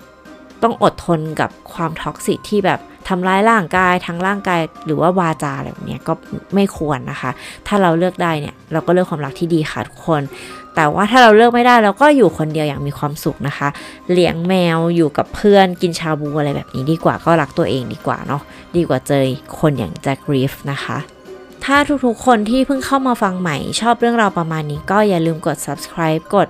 ต้องอดทนกับความ toxic ที่แบบ ทำร้ายร่างกายทั้งร่างกายหรือว่าวาจาอะไรแบบนี้ก็ไม่ควรนะคะ ถ้าเราเลือกได้เนี่ยเราก็เลือกความรักที่ดีค่ะทุกคน แต่ว่าถ้าเราเลือกไม่ได้เราก็อยู่คนเดียวอย่างมีความสุขนะคะ เลี้ยงแมวอยู่กับเพื่อนกินชาบูอะไรแบบนี้ดีกว่าก็รักตัวเองดีกว่าเนาะดีกว่าเจอคนอย่างแจ็ครีฟนะคะถ้าทุกๆ คนที่เพิ่งเข้ามาฟังใหม่ชอบเรื่องราวประมาณนี้ก็อย่าลืมกด subscribe กด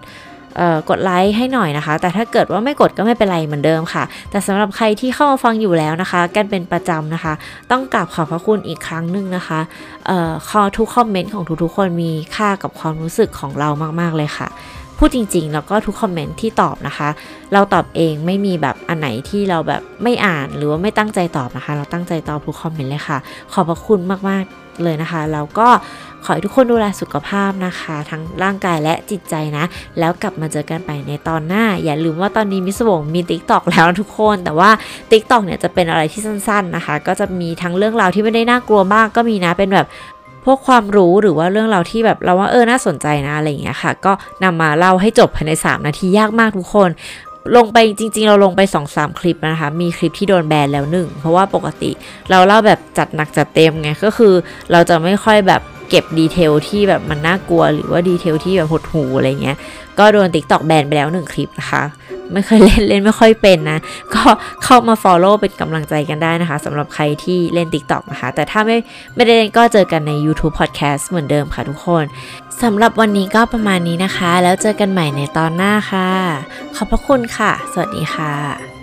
กดไลค์ให้หน่อยนะคะ แต่ถ้าเกิดว่าไม่กดก็ไม่เป็นไรเหมือนเดิมค่ะ แต่สำหรับใครที่เข้ามาฟังอยู่แล้วนะคะ กันเป็นประจำนะคะ ต้องกราบขอบพระคุณอีกครั้งหนึ่งนะคะเอ่อคอทุกคอมเมนต์ของทุกๆคนมีค่ากับความรู้สึกของเรามากๆเลยค่ะพูดจริงๆ แล้วก็ทุกคอมเมนต์ที่ตอบนะคะ เราตอบเองไม่มีแบบอันไหนที่เราแบบไม่อ่านหรือว่าไม่ตั้งใจตอบนะคะ เราตั้งใจตอบทุกคอมเมนต์เลยค่ะ ขอบพระคุณมากๆเลยนะคะ แล้วก็ ขอให้ทุกคนดูแลสุขภาพนะคะ ทั้งร่างกายและจิตใจนะ แล้วกลับมาเจอกันไปในตอนหน้า อย่าลืมว่าตอนนี้มิสวงมีติ๊กตอกแล้วทุกคน แต่ว่าติ๊กตอกเนี่ยจะเป็นอะไรที่สั้นๆนะคะ ก็จะมีทั้งเรื่องราวที่ไม่ได้น่ากลัวมากก็มีนะเป็นแบบพวกความรู้หรือว่าเรื่องราวที่แบบเราว่าเออน่าสนใจนะอะไรอย่างเงี้ยค่ะ ก็นำมาเล่าให้จบภายใน 3 นาทียากมากทุกคน ลงไปจริง ๆ เราลงไป2อสคลิปนะคะ มีคลิปที่โดนแบนแล้วหนึ่งเพราะว่าปกติเราเล่าแบบจัดหนักจัดเต็มไงก็คือ เราจะไม่ค่อยแบบ เก็บ detail ที่แบบมันน่ากลัว หรือว่า detail ที่แบบหดหู่อะไรเงี้ย ก็โดนติ๊กตอกแบนไปแล้วหนึ่งคลิปนะคะ ไม่เคยเล่นเล่นไม่ค่อยเป็นนะ ก็เข้ามา Follow เป็นกำลังใจกันได้นะคะสำหรับใครที่เล่น TikTok นะคะ แต่ถ้าไม่ไม่ได้เล่นก็เจอกันใน YouTube Podcast เหมือนเดิมค่ะทุกคนสำหรับวันนี้ก็ประมาณนี้นะคะ แล้วเจอกันใหม่ในตอนหน้าค่ะ ขอบพระคุณค่ะ สวัสดีค่ะ